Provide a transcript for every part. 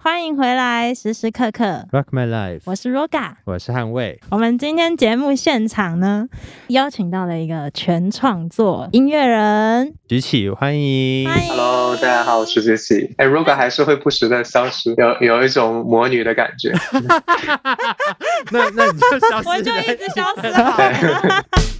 欢迎回来，时时刻刻。Rock My Life，我是 Roga。我是汉卫。我们今天节目现场呢，邀请到了一个全创作音乐人，举起，欢迎。欢迎。Hello，大家好，我是杰西。哎，Roga 还是会不时的消失，有有一种魔女的感觉。那那你就消失，我就一直消失好了。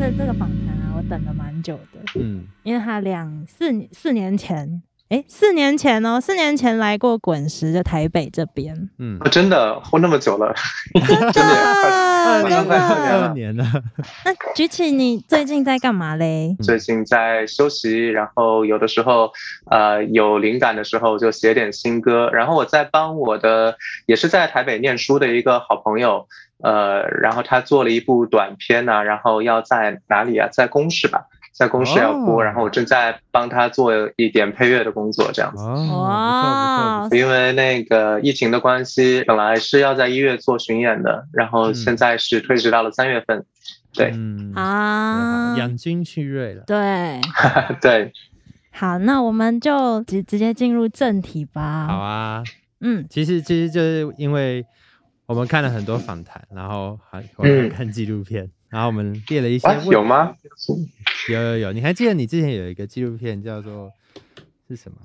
这这这个访谈啊，我等了蛮久的，嗯，因为他两四四年前，哎，四年前哦，四年前来过滚石的台北这边，嗯。哦，真的混那么久了，真的啊 真快快快的。二年了，那举起，你最近在干嘛嘞？最近在休息，然后有的时候呃有灵感的时候就写点新歌，然后我在帮我的也是在台北念书的一个好朋友，呃，然后他做了一部短片呢、然后要在哪里啊？在公视吧，在公视要播，哦然后我正在帮他做一点配乐的工作，这样子。哦，哇因为那个疫情的关系，本来是要在一月做巡演的，然后现在是推迟到了三月份。对嗯，啊，养精蓄锐了。对，对，好，那我们就直直接进入正题吧。好啊，嗯，其实其实就是因为我们看了很多访谈，然后还我看纪录片，然后我们列了一些有吗？有有有，你还记得你之前有一个纪录片叫做是什么？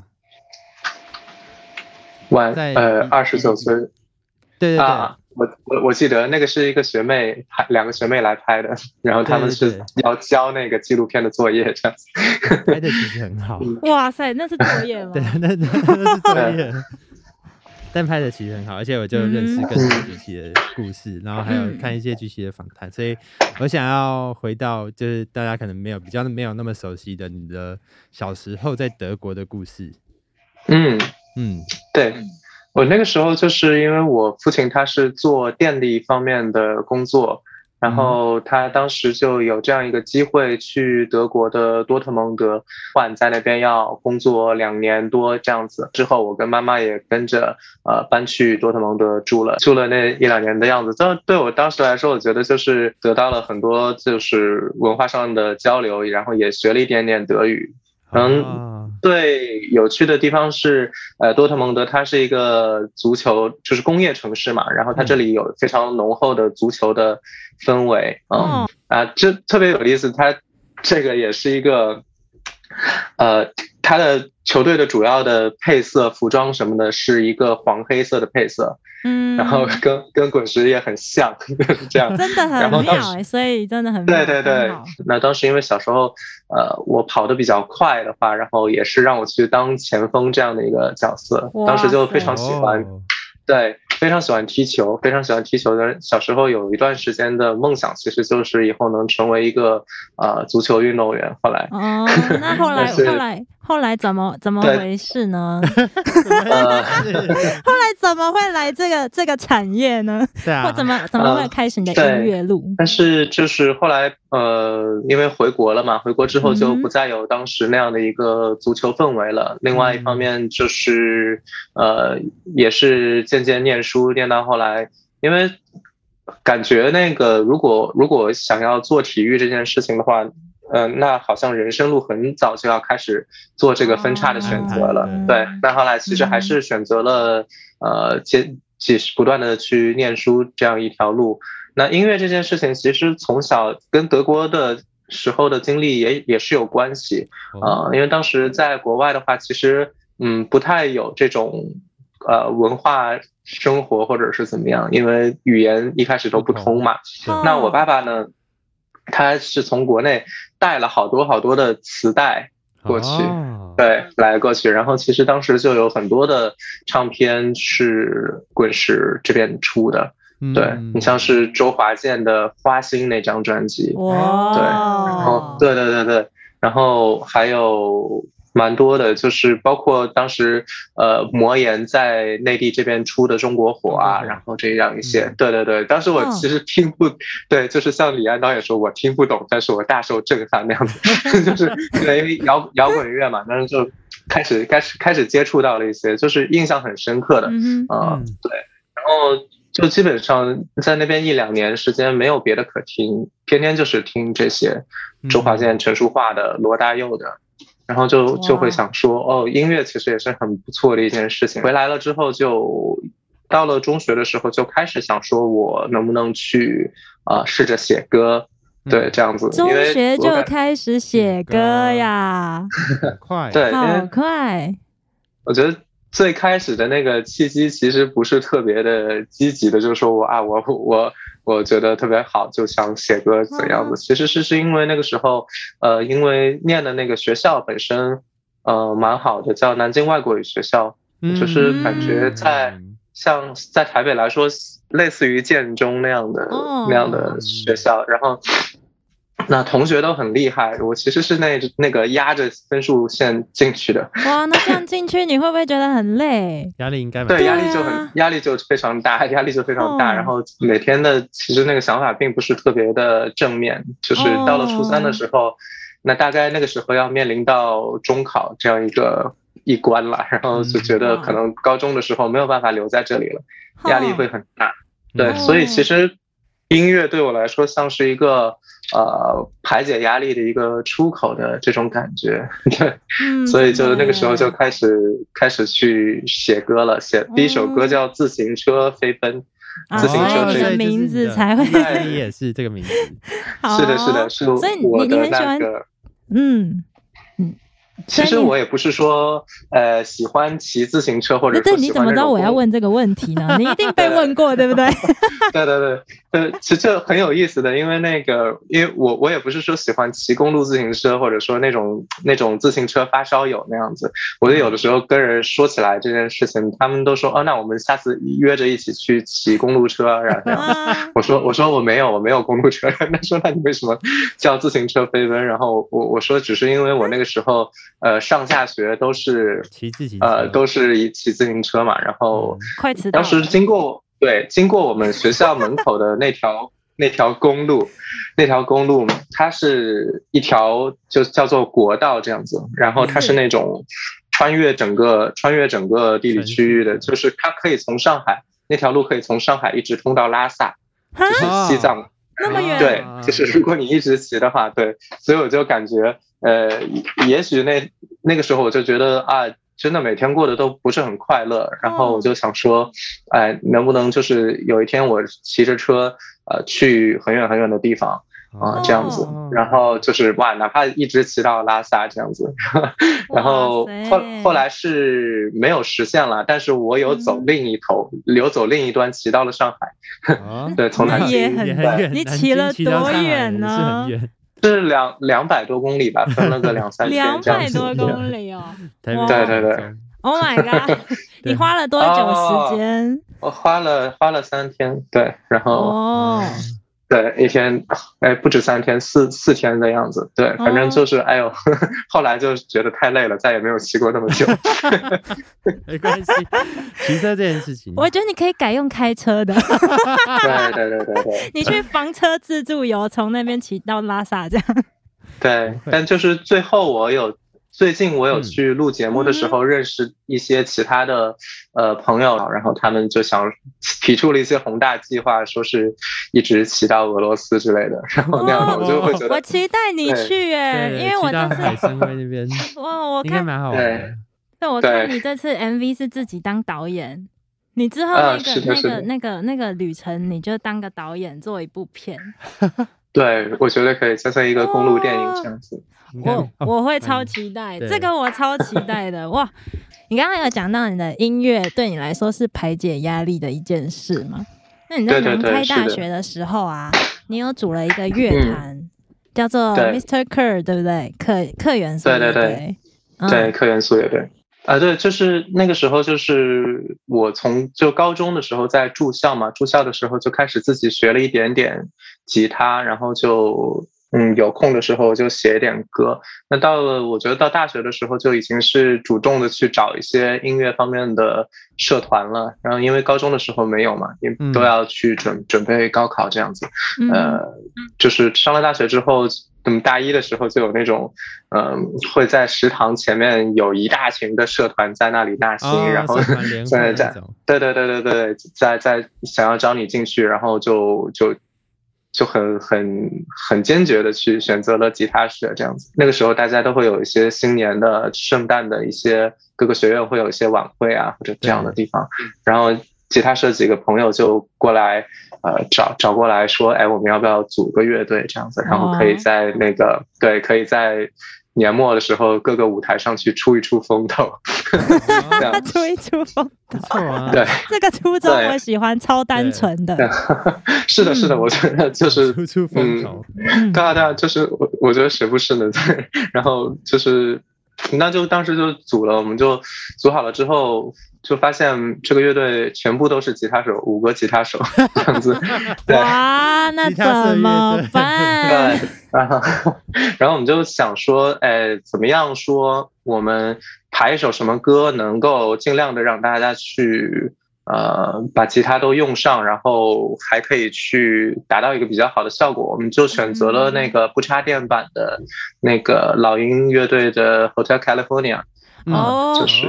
晚在呃二十九岁对对对，啊，我我我记得那个是一个学妹，还两个学妹来拍的，然后他们是要交那个纪录片的作业这样子。拍的其实很好。哇塞，那是作业吗？对，那那那是作业，但拍的其实很好，而且我就认识更多菊琪的故事，然后还有嗯看一些菊琪的访谈，所以我想要回到就是大家可能没有比较没有那么熟悉的你的小时候在德国的故事。嗯，嗯对。我那个时候就是因为我父亲他是做电力方面的工作，然后他当时就有这样一个机会去德国的多特蒙德，换在那边要工作两年多这样子。之后我跟妈妈也跟着呃搬去多特蒙德住了，住了那一两年的样子。这对我当时来说，我觉得就是得到了很多就是文化上的交流，然后也学了一点点德语。嗯啊。对，有趣的地方是，呃，多特蒙德它是一个足球，就是工业城市嘛，然后它这里有非常浓厚的足球的氛围，嗯哦，啊，这特别有意思，它这个也是一个，呃，它的球队的主要的配色、服装什么的是一个黄黑色的配色，嗯，然后跟跟滚石也很像，这样。真的很然后当妙哎，所以真的很对对对，那当时因为小时候，呃，我跑得比较快的话，然后也是让我去当前锋这样的一个角色，当时就非常喜欢，哦对，非常喜欢踢球，非常喜欢踢球的。小时候有一段时间的梦想，其实就是以后能成为一个呃足球运动员。后来，哦，那后来 但是后来后来怎么怎么回事呢？呃，后来怎么会来这个这个产业呢？对啊，或怎么怎么会开始你的音乐路？但是就是后来呃，因为回国了嘛，回国之后就不再有当时那样的一个足球氛围了。另外一方面就是呃，也是渐渐念书，念到后来，因为感觉那个如果如果想要做体育这件事情的话。呃，那好像人生路很早就要开始做这个分叉的选择了，哦对。那后来其实还是选择了、呃，接继续不断的去念书这样一条路。那音乐这件事情，其实从小跟德国的时候的经历也也是有关系啊、哦因为当时在国外的话，其实嗯不太有这种呃文化生活或者是怎么样，因为语言一开始都不通嘛。哦那我爸爸呢，他是从国内带了好多好多的磁带过去，哦，对，来过去。然后其实当时就有很多的唱片是滚石这边出的。嗯对你像是周华健的《花心》那张专辑，哇，对，然后对对对对，然后还有蛮多的，就是包括当时呃魔岩在内地这边出的《中国火》啊，然后这样一些嗯，对对对，当时我哦其实听不 对，就是像李安导演说，我听不懂，但是我大受震撼那样子，就是对，因为摇摇滚乐嘛，但是就开始开始开始接触到了一些，就是印象很深刻的，嗯对，然后就基本上在那边一两年时间没有别的可听，天天就是听这些周华健、陈淑桦的、罗大佑的，然后就就会想说，哦，音乐其实也是很不错的一件事情。回来了之后，就到了中学的时候，就开始想说，我能不能去啊试着写歌，对，这样子。中学就开始写歌呀，快，对，好快。我觉得。最开始的那个契机其实不是特别的积极的，就是说我啊，我我我觉得特别好，就想写歌怎样子。其实是是因为那个时候，呃，因为念的那个学校本身，呃，蛮好的，叫南京外国语学校，就是感觉在像在台北来说，类似于建中那样的那样的学校，然后。那同学都很厉害，我其实是那那个压着分数线进去的。哇，那这样进去你会不会觉得很累？压力应该对，压力就很压力就非常大，压力就非常大。然后每天的其实那个想法并不是特别的正面，就是到了初三的时候，那大概那个时候要面临到中考这样一个一关了，然后就觉得可能高中的时候没有办法留在这里了，压力会很大。对，所以其实。音乐对我来说像是一个呃排解压力的一个出口的这种感觉，对，所以就那个时候就开始开始去写歌了，写第一首歌叫《自行车飞奔》，自行车这个名字才会，也是这个名字，是的，是的，是所以你你很喜欢，嗯。其实我也不是说，呃，喜欢骑自行车或者。对，你怎么知道我要问这个问题呢？你一定被问过，对不对？对对对，呃，其实很有意思的，因为那个，因为我我也不是说喜欢骑公路自行车，或者说那种那种自行车发烧友那样子。我就有的时候跟人说起来这件事情，他们都说，哦，那我们下次约着一起去骑公路车，然后 我说我说我没有我没有公路车，他说那你为什么叫自行车飞奔？然后我我说只是因为我那个时候。呃，上下学都是骑自行，呃，都是一骑自行车嘛。然后，快迟到。当时经过，对，经过我们学校门口的那条那条公路，那条公路它是一条就叫做国道这样子。然后它是那种穿越整个穿越整个地理区域的，就是它可以从上海那条路可以从上海一直通到拉萨，就是西藏。那么远，对，就是如果你一直骑的话，对，所以我就感觉，呃，也许那那个时候我就觉得啊，真的每天过得都不是很快乐，然后我就想说，哎，能不能就是有一天我骑着车，呃，去很远很远的地方。啊，这样子，然后就是哇，哪怕一直骑到拉萨这样子，然后后后来是没有实现了，但是我有走另一头，流走另一端，骑到了上海。对，从南京很远，你骑了多远呢？是两两百多公里吧，分了个两三天两百多公里哦，对对对。Oh my god！你花了多久时间？我花了花了三天，对，然后哦。对，一天，哎，不止三天，四四天的样子。对，反正就是，哎呦，后来就觉得太累了，再也没有骑过那么久。没关系，骑车这件事情，我觉得你可以改用开车的。对对对对对，你去房车自助游，从那边骑到拉萨这样。对，但就是最后我有。最近我有去录节目的时候，认识一些其他的呃朋友，然后他们就想提出了一些宏大计划，说是一直骑到俄罗斯之类的，然后那样的我就会觉得，我期待你去耶，因为我这次海参崴那边，哇，我看蛮好玩。对，我看你这次 MV 是自己当导演，你之后那个那个那个那个旅程，你就当个导演做一部片。对，我觉得可以，就像一个公路电影这样子。我我会超期待这个，我超期待的哇！你刚刚有讲到你的音乐对你来说是排解压力的一件事吗？那你在南开大学的时候啊，你有组了一个乐团，叫做 Mr. Kerr，对不对？客客元素对对对，对客元素乐队。啊，对，就是那个时候，就是我从就高中的时候在住校嘛，住校的时候就开始自己学了一点点吉他，然后就。嗯，有空的时候就写点歌。那到了，我觉得到大学的时候就已经是主动的去找一些音乐方面的社团了。然后因为高中的时候没有嘛，也都要去准准备高考这样子。呃，就是上了大学之后，我们大一的时候就有那种，嗯，会在食堂前面有一大群的社团在那里纳新，然后在在对对对对对，在在想要招你进去，然后就就就很很很坚决的去选择了吉他社这样子。那个时候大家都会有一些新年的、圣诞的一些各个学院会有一些晚会啊，或者这样的地方，然后吉他社几个朋友就过来。呃，找找过来说，哎，我们要不要组个乐队这样子？然后可以在那个对，可以在年末的时候各个舞台上去出一出风头，出一出风头。对，这个初衷我喜欢，超单纯的。是的，是的，我觉得就是出出风头。对啊，对啊，就是我我觉得谁不是呢？对，然后就是。那就当时就组了，我们就组好了之后，就发现这个乐队全部都是吉他手，五个吉他手 这样子。哇，那怎么办？对，然后然后我们就想说，哎，怎么样说我们排一首什么歌，能够尽量的让大家去。呃，把吉他都用上，然后还可以去达到一个比较好的效果，我们就选择了那个不插电版的那个老鹰乐队的 Hotel California。哦，就是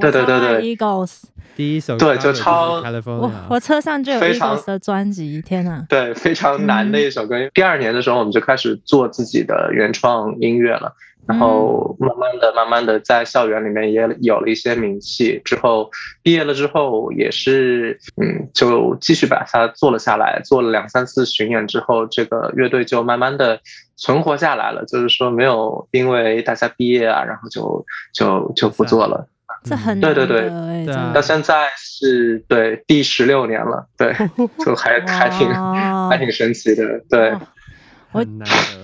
对对对对，Eagles 第一首对，就超我我车上就有 Eagles 的专辑，天哪！对，非常难的一首歌。第二年的时候，我们就开始做自己的原创音乐了。然后慢慢的、慢慢的在校园里面也有了一些名气。之后毕业了之后，也是嗯，就继续把它做了下来。做了两三次巡演之后，这个乐队就慢慢的存活下来了。就是说没有因为大家毕业啊，然后就就就不做了。这很对对对，到现在是对第十六年了。对，就还还挺还挺神奇的。对。我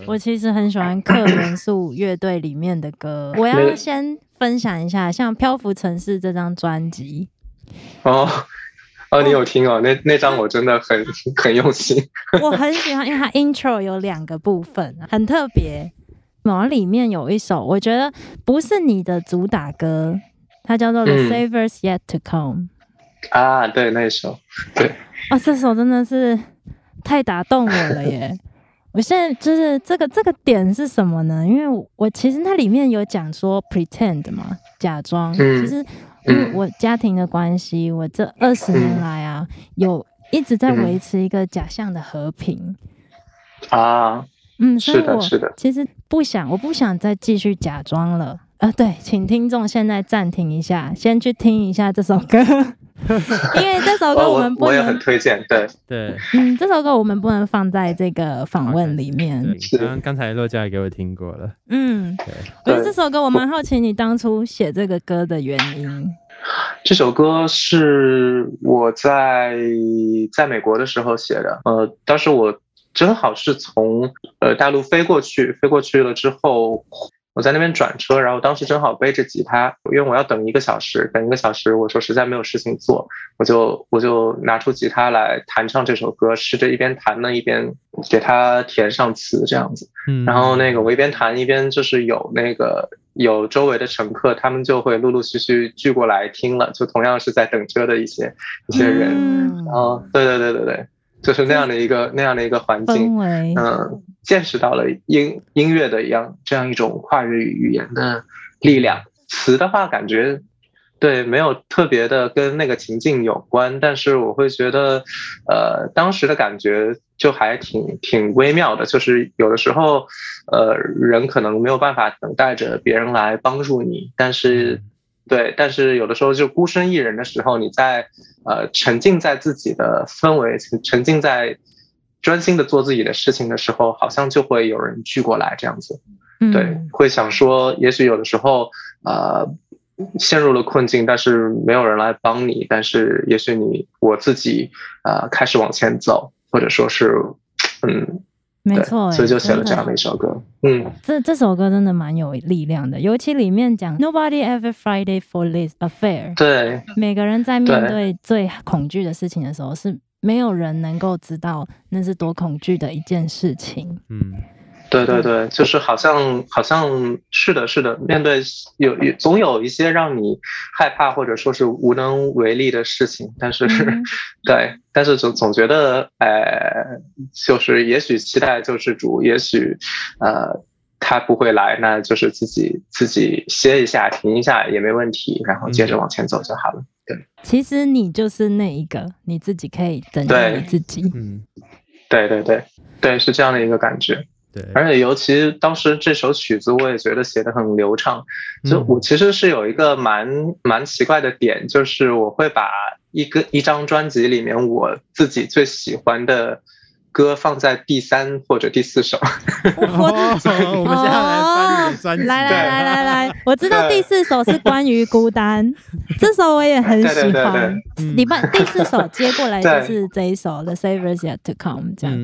我其实很喜欢客元素乐队里面的歌，我要先分享一下，像《漂浮城市》这张专辑。哦哦，你有听哦？那那张我真的很很用心。我很喜欢，因为它 intro 有两个部分，很特别。然后里面有一首，我觉得不是你的主打歌，它叫做《The Savers Yet to Come》。啊，对，那一首，对。哦，这首真的是太打动我了耶！我现在就是这个这个点是什么呢？因为我其实它里面有讲说 pretend 嘛，假装。其实我家庭的关系，我这二十年来啊，有一直在维持一个假象的和平。啊，嗯，是的，是的。其实不想，我不想再继续假装了。啊，对，请听众现在暂停一下，先去听一下这首歌。因为这首歌我们不能我也很推荐，对对，嗯，这首歌我们不能放在这个访问里面。刚刚才洛佳也给我听过了，嗯，对。可是这首歌我蛮好奇，你当初写这个歌的原因。这首歌是我在在美国的时候写的，呃，当时我正好是从呃大陆飞过去，飞过去了之后。我在那边转车，然后当时正好背着吉他，因为我要等一个小时，等一个小时，我说实在没有事情做，我就我就拿出吉他来弹唱这首歌，试着一边弹呢一边给他填上词这样子。嗯，然后那个我一边弹一边就是有那个有周围的乘客，他们就会陆陆续续聚过来听了，就同样是在等车的一些一些人。然后，对对对对对。就是那样的一个那样的一个环境，嗯，见识到了音音乐的一样这样一种跨越语言的力量。词的话，感觉对没有特别的跟那个情境有关，但是我会觉得，呃，当时的感觉就还挺挺微妙的。就是有的时候，呃，人可能没有办法等待着别人来帮助你，但是。对，但是有的时候就孤身一人的时候，你在呃沉浸在自己的氛围，沉浸在专心的做自己的事情的时候，好像就会有人聚过来这样子。对，会想说，也许有的时候呃陷入了困境，但是没有人来帮你，但是也许你我自己呃开始往前走，或者说是嗯。没错，所以就写了这样的一首歌。嗯，这这首歌真的蛮有力量的，尤其里面讲 Nobody ever Friday for this affair。对，每个人在面对最恐惧的事情的时候，是没有人能够知道那是多恐惧的一件事情。嗯，对对对，就是好像好像是的，是的，面对有有总有一些让你害怕或者说是无能为力的事情，但是 对，但是总总觉得，呃，就是也许期待救世主，也许呃他不会来，那就是自己自己歇一下，停一下也没问题，然后接着往前走就好了。对，其实你就是那一个，你自己可以拯救你自己。嗯，对对对对，是这样的一个感觉。而且尤其当时这首曲子，我也觉得写的很流畅。就我其实是有一个蛮蛮奇怪的点，就是我会把一个一张专辑里面我自己最喜欢的。歌放在第三或者第四首。我们现在来翻你的专辑。来来来来来，我知道第四首是关于孤单，这首我也很喜欢。你把第四首接过来就是这一首《The Savers Yet to Come》这样。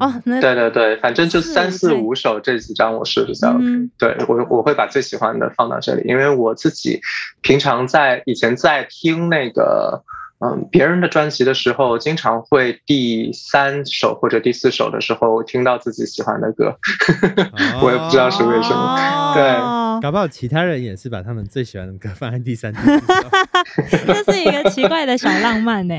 哦，那对对对，反正就三四五首这几张我是比较 OK。对我我会把最喜欢的放到这里，因为我自己平常在以前在听那个。嗯，别人的专辑的时候，经常会第三首或者第四首的时候听到自己喜欢的歌，我也不知道是为什么。对，搞不好其他人也是把他们最喜欢的歌放在第三。这是一个奇怪的小浪漫 呢。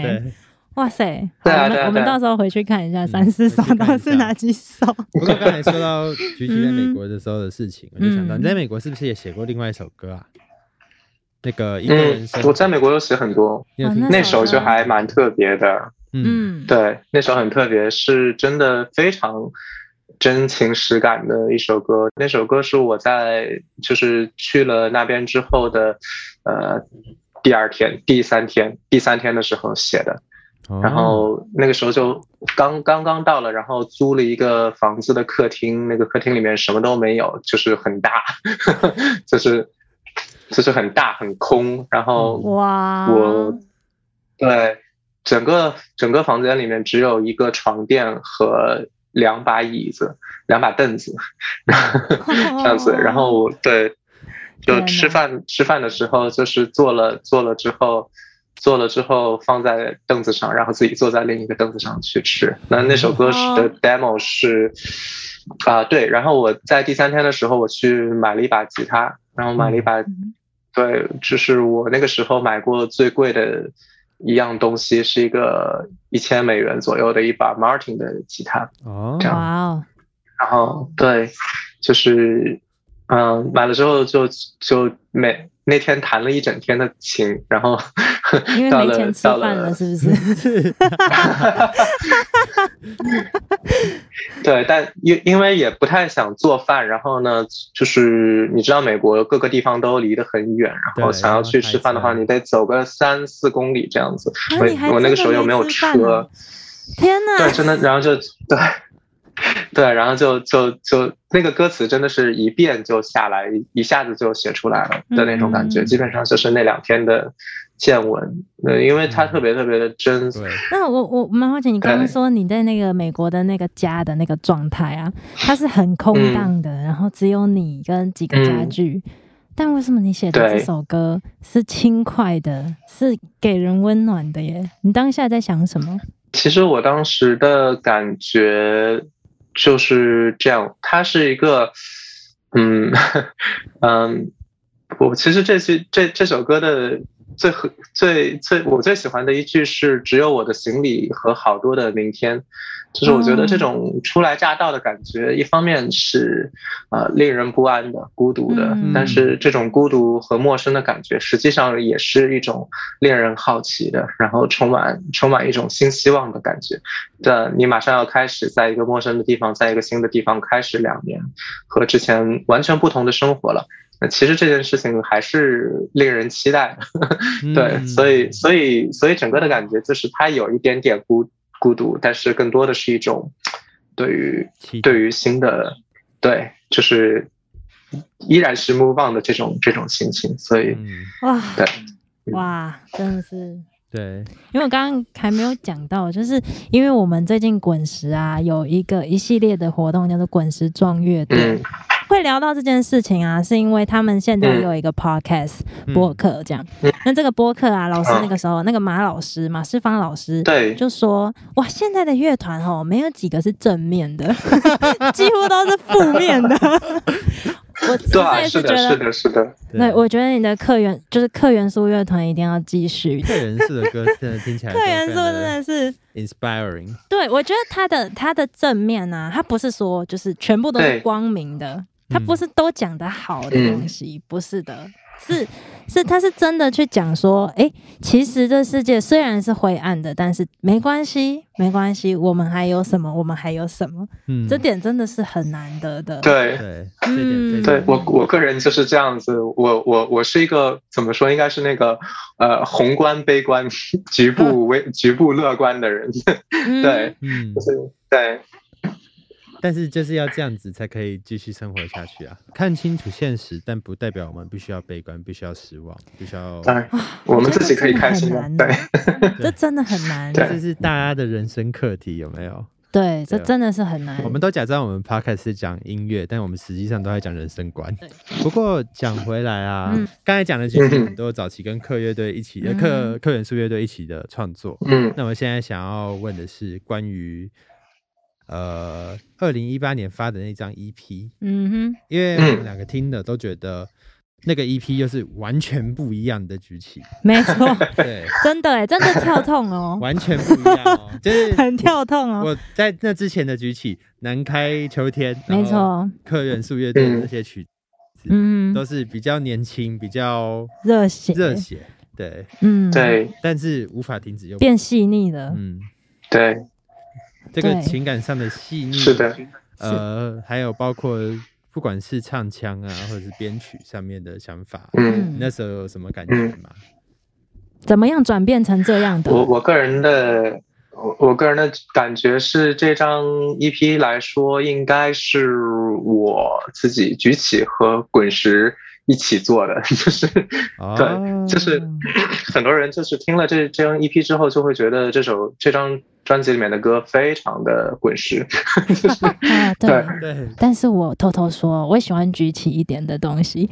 哇塞！对啊，我们到时候回去看一下三四首都是哪几首。不过刚才说到菊菊在美国的时候的事情，我就想到你在美国是不是也写过另外一首歌啊？那个嗯，我在美国有写很多，那首就还蛮特别的。嗯，对，那首很特别，是真的非常真情实感的一首歌。那首歌是我在就是去了那边之后的呃第二天、第三天、第三天的时候写的。然后那个时候就刚刚刚到了，然后租了一个房子的客厅，那个客厅里面什么都没有，就是很大，就是。就是很大很空，然后哇，我对整个整个房间里面只有一个床垫和两把椅子，两把凳子，这样子。然后对，就吃饭吃饭的时候，就是坐了坐了之后，坐了之后放在凳子上，然后自己坐在另一个凳子上去吃。那那首歌的 demo 是啊，对。然后我在第三天的时候，我去买了一把吉他，然后买了一把。对，就是我那个时候买过最贵的一样东西，是一个一千美元左右的一把 Martin 的吉他。哦，哇哦！然后对，就是嗯，买了之后就就每那天弹了一整天的琴，然后因为 没钱吃饭了，是不是？对，但因因为也不太想做饭，然后呢，就是你知道美国各个地方都离得很远，然后想要去吃饭的话，你得走个三四公里这样子。我我那个时候又没有车，天哪！对，真的，然后就对。对，然后就就就那个歌词真的是一遍就下来，一下子就写出来了的那种感觉，基本上就是那两天的见闻。对，因为它特别特别的真。那我我蛮好奇，你刚刚说你在那个美国的那个家的那个状态啊，它是很空荡的，然后只有你跟几个家具，但为什么你写的这首歌是轻快的，是给人温暖的耶？你当下在想什么？其实我当时的感觉就是这样，它是一个，嗯 嗯，我其实这句这这首歌的最最最我最喜欢的一句是“只有我的行李和好多的明天”。就是我觉得这种初来乍到的感觉，一方面是呃令人不安的、孤独的，但是这种孤独和陌生的感觉，实际上也是一种令人好奇的，然后充满充满一种新希望的感觉。的，你马上要开始在一个陌生的地方，在一个新的地方开始两年和之前完全不同的生活了。那其实这件事情还是令人期待的，对，所以所以所以整个的感觉就是它有一点点孤。孤独，但是更多的是一种对于对于新的对，就是依然是 move on 的这种这种心情，所以哇，对，哇，真的是对，因为我刚刚还没有讲到，就是因为我们最近滚石啊有一个一系列的活动叫做滚石撞乐队，会聊到这件事情啊，是因为他们现在有一个 podcast 播客，这样。那这个播客啊，老师那个时候，那个马老师马世芳老师，对，就说哇，现在的乐团哦，没有几个是正面的，几乎都是负面的。我实在是觉得，是的，是的。对，我觉得你的客源就是客元素乐团一定要继续。客元素的歌真的听起来，客元素真的是 inspiring。对，我觉得他的他的正面啊，他不是说就是全部都是光明的，他不是都讲的好的东西，不是的。是是，他是真的去讲说，哎，其实这世界虽然是灰暗的，但是没关系，没关系，我们还有什么？我们还有什么？嗯，这点真的是很难得的。对对，嗯，对我我个人就是这样子，我我我是一个怎么说？应该是那个呃，宏观悲观，局部微局部乐观的人。对，嗯，就是对。但是就是要这样子才可以继续生活下去啊！看清楚现实，但不代表我们必须要悲观，必须要失望，必须要。当然，我们自己可以开心。对，这真的很难。这是大家的人生课题，有没有？对，这真的是很难。我们都假装我们 podcast 是讲音乐，但我们实际上都在讲人生观。不过讲回来啊，刚才讲的其实很多早期跟客乐队一起的客客元素乐队一起的创作。嗯，那我现在想要问的是关于。呃，二零一八年发的那张 EP，嗯哼，因为我们两个听的都觉得那个 EP 又是完全不一样的举起，没错，对，真的哎，真的跳痛哦，完全不一样哦，就是 很跳痛哦。我在那之前的举起，南开秋天，没错，客人素乐队的那些曲子，嗯，都是比较年轻，比较热血，热血，对，嗯，对，但是无法停止又变细腻了，嗯，对。这个情感上的细腻是的，呃，还有包括不管是唱腔啊，或者是编曲上面的想法，嗯，那时候有什么感觉吗？怎么样转变成这样的？我我个人的，我我个人的感觉是，这张 EP 来说，应该是我自己举起和滚石一起做的，就是对，就是很多人就是听了这这张 EP 之后，就会觉得这首这张。专辑里面的歌非常的滚石，对对，但是我偷偷说，我喜欢举起一点的东西。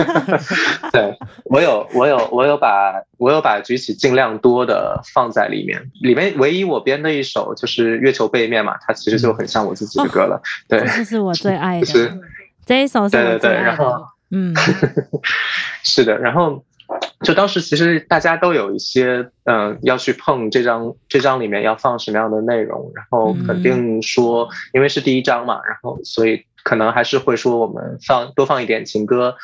对我有我有我有把我有把举起尽量多的放在里面，里面唯一我编的一首就是《月球背面》嘛，它其实就很像我自己的歌了。对，这是我最爱的，这一首是我最爱的。嗯，是的，然后。就当时其实大家都有一些嗯要去碰这张这张里面要放什么样的内容，然后肯定说因为是第一张嘛，然后所以可能还是会说我们放多放一点情歌。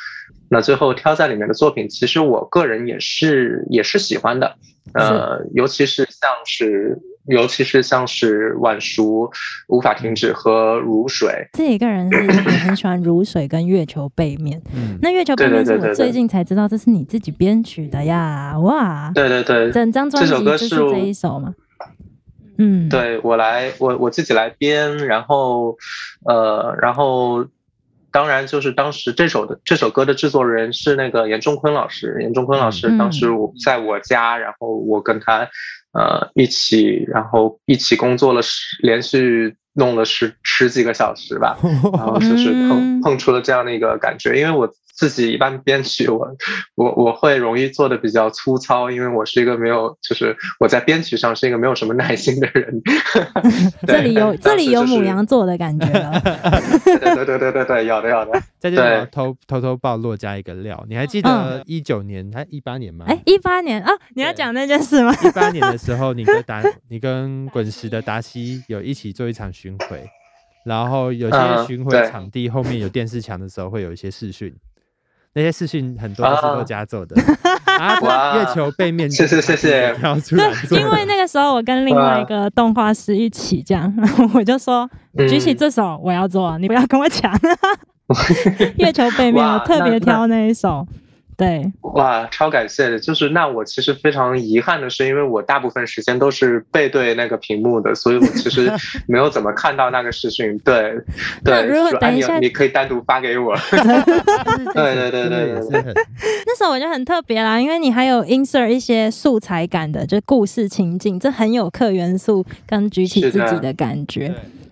那最后挑在里面的作品，其实我个人也是也是喜欢的，呃，尤其是像是。尤其是像是晚熟、无法停止和如水，这一个人是也很喜欢如水跟月球背面。嗯，那月球背面是我最近才知道这是你自己编曲的呀！哇，对对对，整张专辑就是这一首吗？嗯，对我来，我我自己来编，然后呃，然后当然就是当时这首的这首歌的制作人是那个严仲坤老师，严仲坤老师当时我在我家，然后我跟他。呃，一起，然后一起工作了十，连续弄了十十几个小时吧，然后就是碰碰出了这样的一个感觉，因为我。自己一般编曲，我 我我会容易做的比较粗糙，因为我是一个没有，就是我在编曲上是一个没有什么耐心的人。这里有这里有母羊座的感觉了。对对对对对，有的有的。在这里偷偷偷暴露加一个料，你还记得一九年还一八年吗？哎，一八年啊，你要讲那件事吗？一八年的时候，你跟达你跟滚石的达西有一起做一场巡回，然后有些巡回场地后面有电视墙的时候，会有一些视讯。那些视讯很多都是我家做的，啊，月球背面，谢谢谢谢，对，因为那个时候我跟另外一个动画师一起这样，我就说举起这首我要做，你不要跟我抢，月球背面我特别挑那一首。对，哇，超感谢的。就是那我其实非常遗憾的是，因为我大部分时间都是背对那个屏幕的，所以我其实 没有怎么看到那个视讯。对，对，如果等一下你可以单独发给我。对对对对对。那时候我就很特别啦，因为你还有 insert 一些素材感的，就故事情境，这很有客元素跟举起自己的感觉。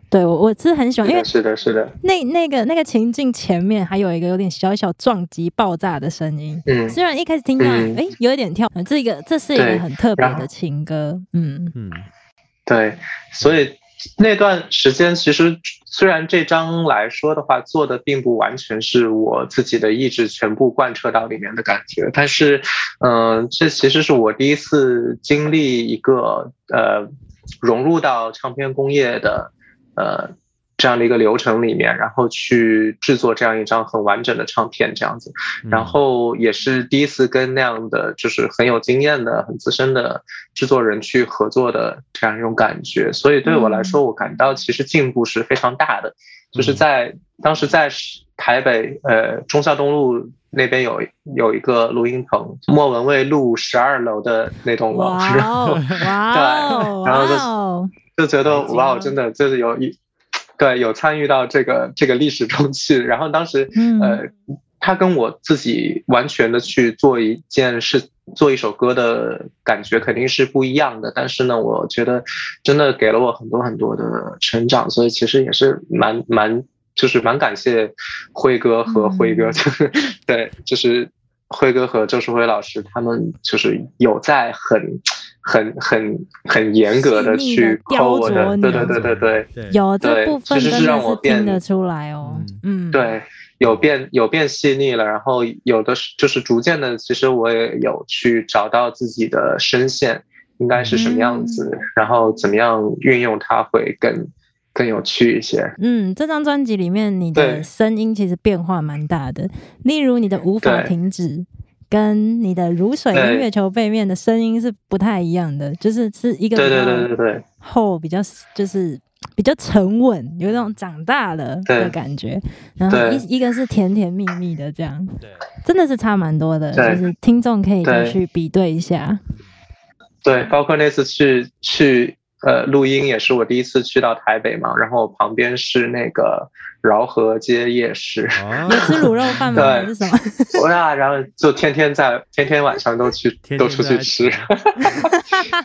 对，我我是很喜欢，因为是的，是的，那那个那个情境前面还有一个有点小小撞击爆炸的声音，嗯，虽然一开始听到，哎，有一点跳，这个这是一个很特别的情歌，嗯。嗯，对，所以那段时间其实虽然这张来说的话做的并不完全是我自己的意志全部贯彻到里面的感觉，但是，嗯，这其实是我第一次经历一个呃融入到唱片工业的。呃，这样的一个流程里面，然后去制作这样一张很完整的唱片，这样子，然后也是第一次跟那样的就是很有经验的、很资深的制作人去合作的这样一种感觉，所以对我来说，我感到其实进步是非常大的。就是在当时在台北呃中孝东路那边有有一个录音棚，莫文蔚录十二楼的那栋楼，然后 对，然后就。就觉得哇，真的就是有一对有参与到这个这个历史中去，然后当时呃，他跟我自己完全的去做一件事，做一首歌的感觉肯定是不一样的。但是呢，我觉得真的给了我很多很多的成长，所以其实也是蛮蛮就是蛮感谢辉哥和辉哥，就是对，就是辉哥和周淑辉老师他们就是有在很。很很很严格的去抠我的，对对对对对，有这部分其实是让我变得出来哦，嗯，对，有变有变细腻了，然后有的是就是逐渐的，其实我也有去找到自己的声线应该是什么样子，然后怎么样运用它会更更有趣一些。嗯，这张专辑里面你的声音其实变化蛮大的，例如你的无法停止。跟你的如水跟月球背面的声音是不太一样的，就是是一个对对对对对后比较就是比较沉稳，有一种长大了的感觉。然后一一个是甜甜蜜蜜的这样，对，真的是差蛮多的。就是听众可以再去比对一下。对，包括那次去去。呃，录音也是我第一次去到台北嘛，然后旁边是那个饶河街夜市，有吃卤肉饭吗？对，是什么？呀，然后就天天在，天天晚上都去，都出去吃。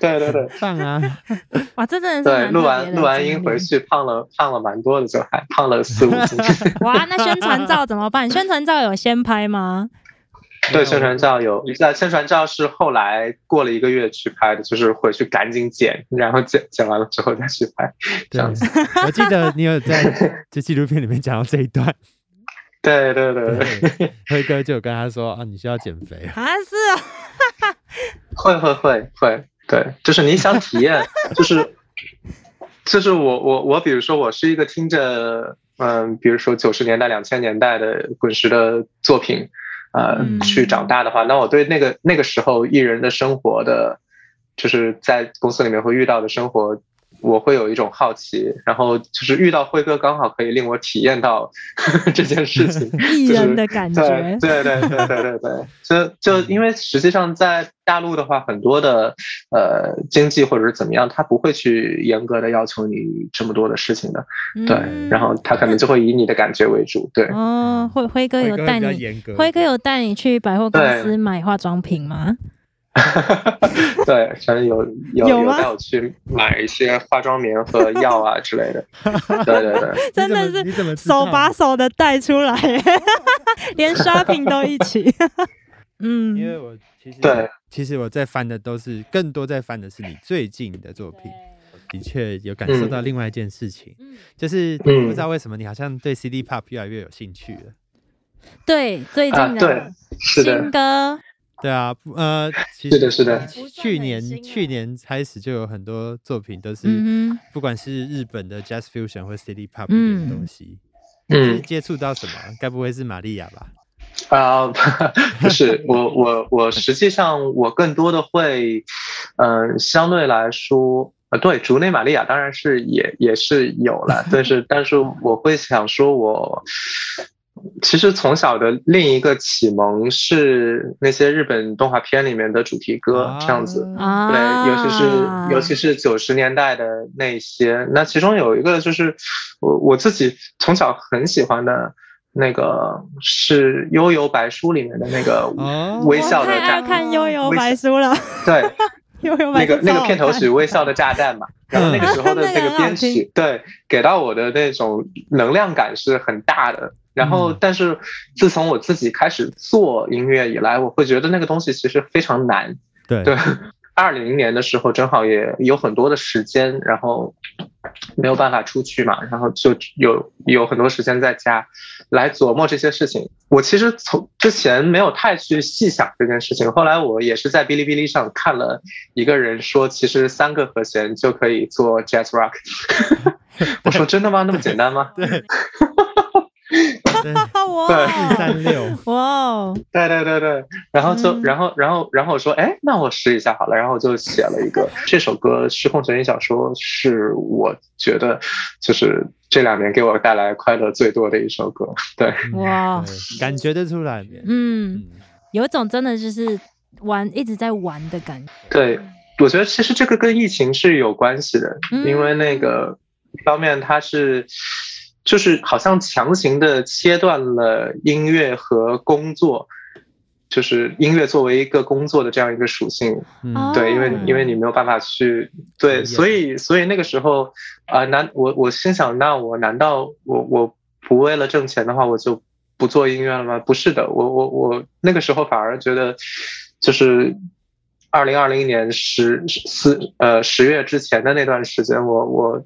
对 对对，胖 啊！哇，这真的是对。录完录完音回去，胖了胖了蛮多的，就还胖了四五斤。哇，那宣传照怎么办？宣传照有先拍吗？对，宣传照有，在宣传照是后来过了一个月去拍的，就是回去赶紧剪，然后剪剪完了之后再去拍。这样子，我记得你有 在这纪录片里面讲到这一段。对对对对，辉哥就有跟他说啊，你需要减肥啊？是啊，会会会会，对，就是你想体验，就是就是我我我，比如说我是一个听着嗯，比如说九十年代、两千年代的滚石的作品。呃，去长大的话，那我对那个那个时候艺人的生活的，就是在公司里面会遇到的生活，我会有一种好奇，然后就是遇到辉哥刚好可以令我体验到 这件事情，艺人的感觉，对对对对对对对，就就因为实际上在大陆的话，很多的呃经济或者是怎么样，他不会去严格的要求你这么多的事情的，对，然后他可能就会以你的感觉为主，对。哦，辉辉哥有带你，辉哥有带你去百货公司买化妆品吗？对，反正有有有带我去买一些化妆棉和药啊之类的。对对对，真的是手把手的带出来，连 shopping 都一起。嗯，因为我其实对，其实我在翻的都是更多在翻的是你最近的作品，的确有感受到另外一件事情，就是不知道为什么你好像对 CD pop 越来越有兴趣了。对，最近的新歌。对啊，呃，是的，是的。去年去年开始就有很多作品都是，不管是日本的 Jazz Fusion 或 City Pop 的东西，嗯，接触到什么？该不会是玛利亚吧？啊，不是，我我我实际上我更多的会，嗯，相对来说，呃，对，竹内玛利亚当然是也也是有了，但是 但是我会想说，我。其实从小的另一个启蒙是那些日本动画片里面的主题歌，这样子，对，尤其是尤其是九十年代的那些。那其中有一个就是我我自己从小很喜欢的那个是《悠悠白书》里面的那个微笑的展。太爱。看《悠悠白书》了，对，那个那个片头曲《微笑的炸弹》嘛。然后那个时候的那个 编曲，对，给到我的那种能量感是很大的。然后，但是自从我自己开始做音乐以来，我会觉得那个东西其实非常难。对对。二零年的时候，正好也有很多的时间，然后没有办法出去嘛，然后就有有很多时间在家来琢磨这些事情。我其实从之前没有太去细想这件事情，后来我也是在哔哩哔哩上看了一个人说，其实三个和弦就可以做 jazz rock。我说真的吗？那么简单吗？对。哇，四三六，哇，对对对对，然后就然后然后然后我说，哎，那我试一下好了，然后我就写了一个。这首歌《失控悬疑小说》，是我觉得就是这两年给我带来快乐最多的一首歌。对，哇，感觉得出来，嗯，有一种真的就是玩一直在玩的感觉。对，我觉得其实这个跟疫情是有关系的，因为那个方面它是。就是好像强行的切断了音乐和工作，就是音乐作为一个工作的这样一个属性，对，因为因为你没有办法去对，所以所以那个时候啊，难我我心想，那我难道我我不为了挣钱的话，我就不做音乐了吗？不是的，我我我那个时候反而觉得，就是二零二零年十四呃十月之前的那段时间，我我。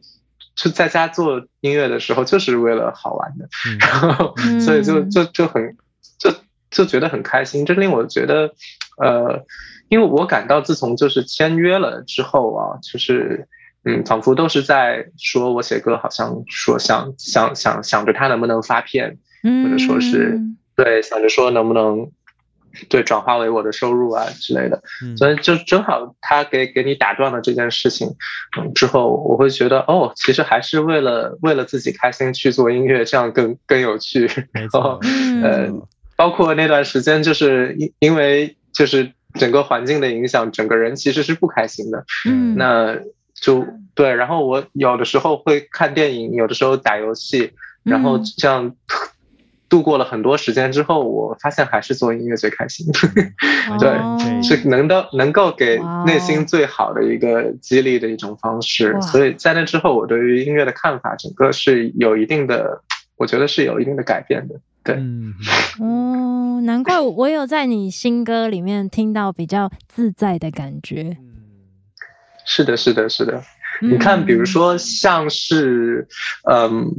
就在家做音乐的时候，就是为了好玩的，然后所以就就就很就就觉得很开心。这令我觉得，呃，因为我感到自从就是签约了之后啊，就是嗯，仿佛都是在说我写歌，好像说想想想想着他能不能发片，或者说是对想着说能不能。对，转化为我的收入啊之类的，所以就正好他给给你打断了这件事情，嗯，之后我会觉得哦，其实还是为了为了自己开心去做音乐，这样更更有趣。然后，呃，包括那段时间，就是因因为就是整个环境的影响，整个人其实是不开心的。嗯，那就对。然后我有的时候会看电影，有的时候打游戏，然后这样。度过了很多时间之后，我发现还是做音乐最开心。对，是能够能够给内心最好的一个激励的一种方式。所以在那之后，我对于音乐的看法，整个是有一定的，我觉得是有一定的改变的。对，哦，难怪我有在你新歌里面听到比较自在的感觉。是的，是的，是的。你看，比如说像是，嗯，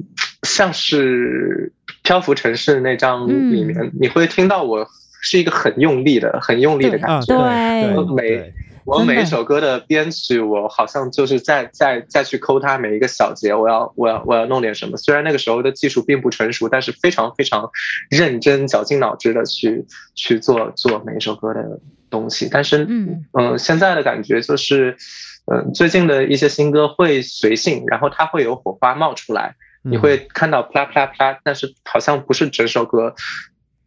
像是。漂浮城市那张里面，你会听到我是一个很用力的、很用力的感觉。对，每我每一首歌的编曲，我好像就是在在再去抠它每一个小节，我要我要我要弄点什么。虽然那个时候的技术并不成熟，但是非常非常认真、绞尽脑汁的去去做做每一首歌的东西。但是，嗯嗯，现在的感觉就是，嗯，最近的一些新歌会随性，然后它会有火花冒出来。你会看到啪啦啪啦啪啦，但是好像不是整首歌，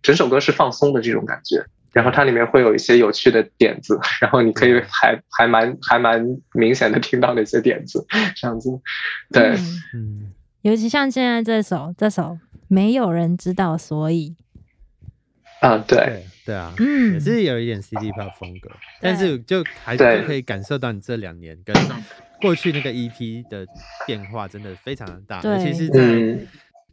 整首歌是放松的这种感觉。然后它里面会有一些有趣的点子，然后你可以还还蛮还蛮明显的听到那些点子，这样子。对，嗯，尤其像现在这首这首没有人知道，所以啊，对对啊，嗯，也是有一点 CD pop 风格，但是就还是可以感受到你这两年跟。过去那个 EP 的变化真的非常的大，尤其是在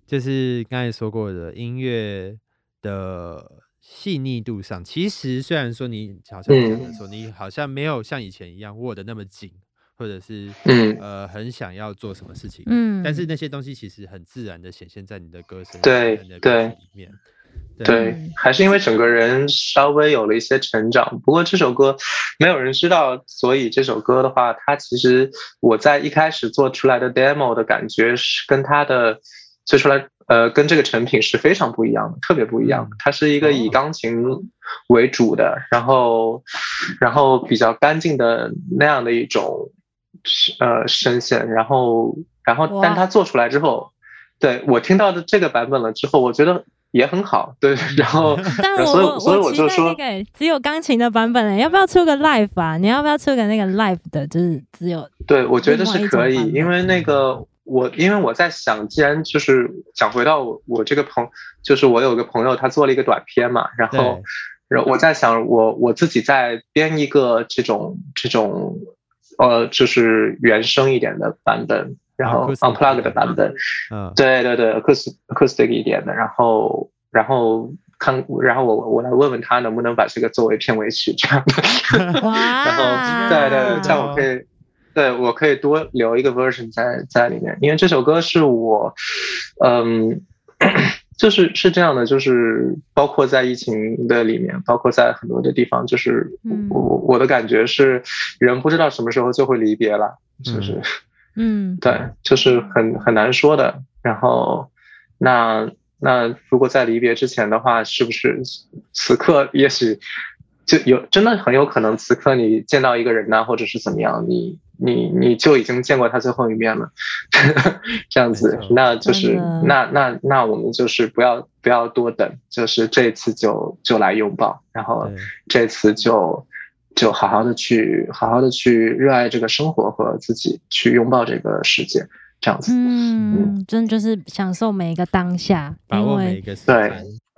就是刚才说过的音乐的细腻度上。其实虽然说你好像讲的说你好像没有像以前一样握的那么紧，或者是呃很想要做什么事情，嗯，但是那些东西其实很自然的显现在你的歌声对对里面。对，还是因为整个人稍微有了一些成长。不过这首歌没有人知道，所以这首歌的话，它其实我在一开始做出来的 demo 的感觉是跟它的做出来呃跟这个成品是非常不一样的，特别不一样。它是一个以钢琴为主的，然后然后比较干净的那样的一种呃声线，然后然后但它做出来之后，对我听到的这个版本了之后，我觉得。也很好，对，然后，但所以所以我就说，只有钢琴的版本，要不要出个 live 啊？你要不要出个那个 live 的？就是只有，对，我觉得是可以，因为那个我，因为我在想，既然就是想回到我我这个朋，就是我有个朋友，他做了一个短片嘛，然后，然后我在想，我我自己在编一个这种这种。呃，就是原声一点的版本，然后 unplug 的版本，嗯，对对对，acoustic acoustic 一点的，然后然后看，然后我我来问问他能不能把这个作为片尾曲这样的，然后对对，这样我可以，对我可以多留一个 version 在在里面，因为这首歌是我，嗯。就是是这样的，就是包括在疫情的里面，包括在很多的地方，就是我我的感觉是，人不知道什么时候就会离别了，就是，嗯，对，就是很很难说的。然后，那那如果在离别之前的话，是不是此刻也许就有真的很有可能，此刻你见到一个人呢，或者是怎么样，你。你你就已经见过他最后一面了，这样子，那就是那那那我们就是不要不要多等，就是这次就就来拥抱，然后这次就就好好的去好好的去热爱这个生活和自己去拥抱这个世界，这样子，嗯，真的就是享受每一个当下，把握每一个对，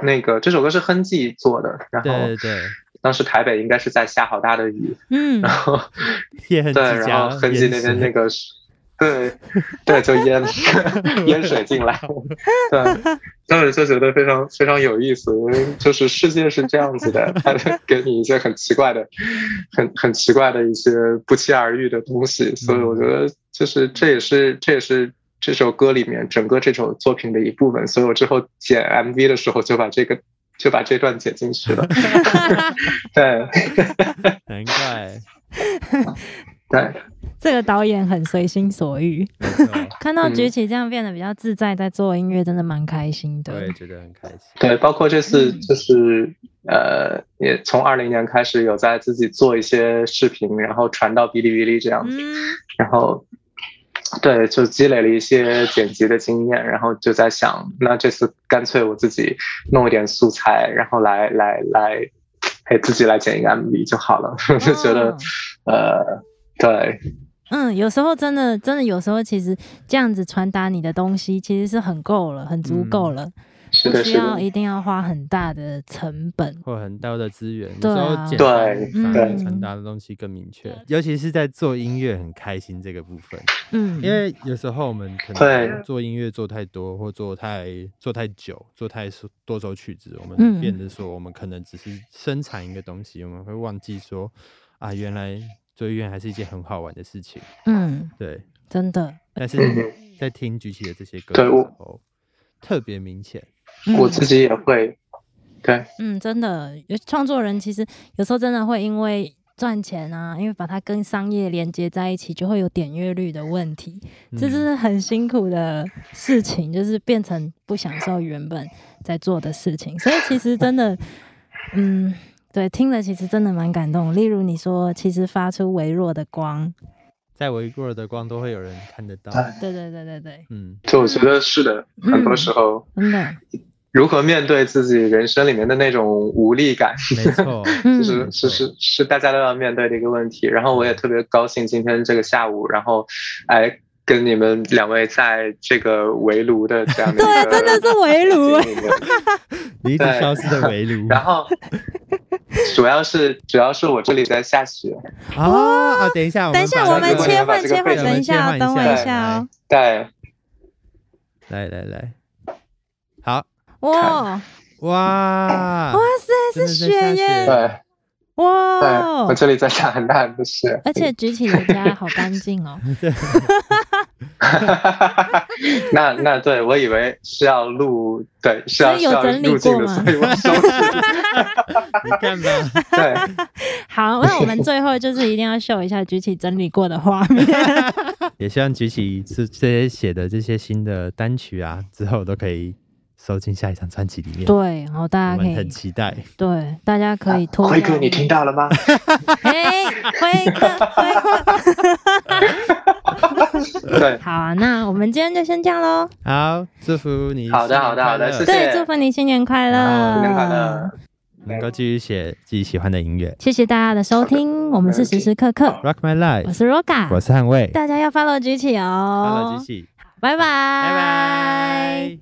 那个这首歌是哼记做的，然后对对。当时台北应该是在下好大的雨，嗯，然后 对，然后哼记那边那个，对对，就淹 淹水进来，对，当时就觉得非常非常有意思，因为就是世界是这样子的，它给你一些很奇怪的、很很奇怪的一些不期而遇的东西，所以我觉得就是这也是这也是这首歌里面整个这首作品的一部分，所以我之后剪 MV 的时候就把这个。就把这段剪进去了，对，难怪，对，这个导演很随心所欲，看到举起这样变得比较自在，在做音乐真的蛮开心的，对，觉得很开心。对，包括这次就是呃，也从二零年开始有在自己做一些视频，然后传到哔哩哔哩这样子，然后。对，就积累了一些剪辑的经验，然后就在想，那这次干脆我自己弄一点素材，然后来来来，给自己来剪一个 MV 就好了。就觉得，呃，对，嗯，有时候真的真的有时候，其实这样子传达你的东西，其实是很够了，很足够了。不需要一定要花很大的成本或很大的资源，对对对，传达的东西更明确。尤其是在做音乐很开心这个部分，嗯，因为有时候我们可能做音乐做太多，或做太做太久，做太多首曲子，我们变得说我们可能只是生产一个东西，我们会忘记说啊，原来做音乐还是一件很好玩的事情。嗯，对，真的。但是在听举起的这些歌的时候，特别明显。我自己也会，对，嗯，真的，创作人其实有时候真的会因为赚钱啊，因为把它跟商业连接在一起，就会有点阅率的问题，这是很辛苦的事情，就是变成不享受原本在做的事情。所以其实真的，嗯，对，听了其实真的蛮感动。例如你说，其实发出微弱的光。在微弱的光都会有人看得到。对对对对对，嗯，就我觉得是的，很多时候真的，如何面对自己人生里面的那种无力感，没错，就是是是是大家都要面对的一个问题。然后我也特别高兴今天这个下午，然后哎跟你们两位在这个围炉的这样的 对，真的是围炉，一直消失的围炉，然后。主要是主要是我这里在下雪啊！等一下，等一下，我们切换切换，等一下，等我一下哦。对，来来来，好哇哇哇塞，是雪耶！对。哇！我这里在下很大的雪，而且举起的家好干净哦。那那对我以为是要录，对是要有整理过吗？所以我收拾。你看吧，对。好，那我们最后就是一定要秀一下举起整理过的画面。也希望举起这这些写的这些新的单曲啊，之后都可以。收进下一张专辑里面。对，然后大家可以很期待。对，大家可以拖。辉哥，你听到了吗？哎，辉哥，辉哥。对，好啊，那我们今天就先这样喽。好，祝福你。好的，好的，好的，谢谢。对，祝福你新年快乐，新年快乐，能够继续写自己喜欢的音乐。谢谢大家的收听，我们是时时刻刻。Rock My Life，我是 Roga，我是汉卫，大家要 follow 举起哦，follow 举起，拜拜，拜拜。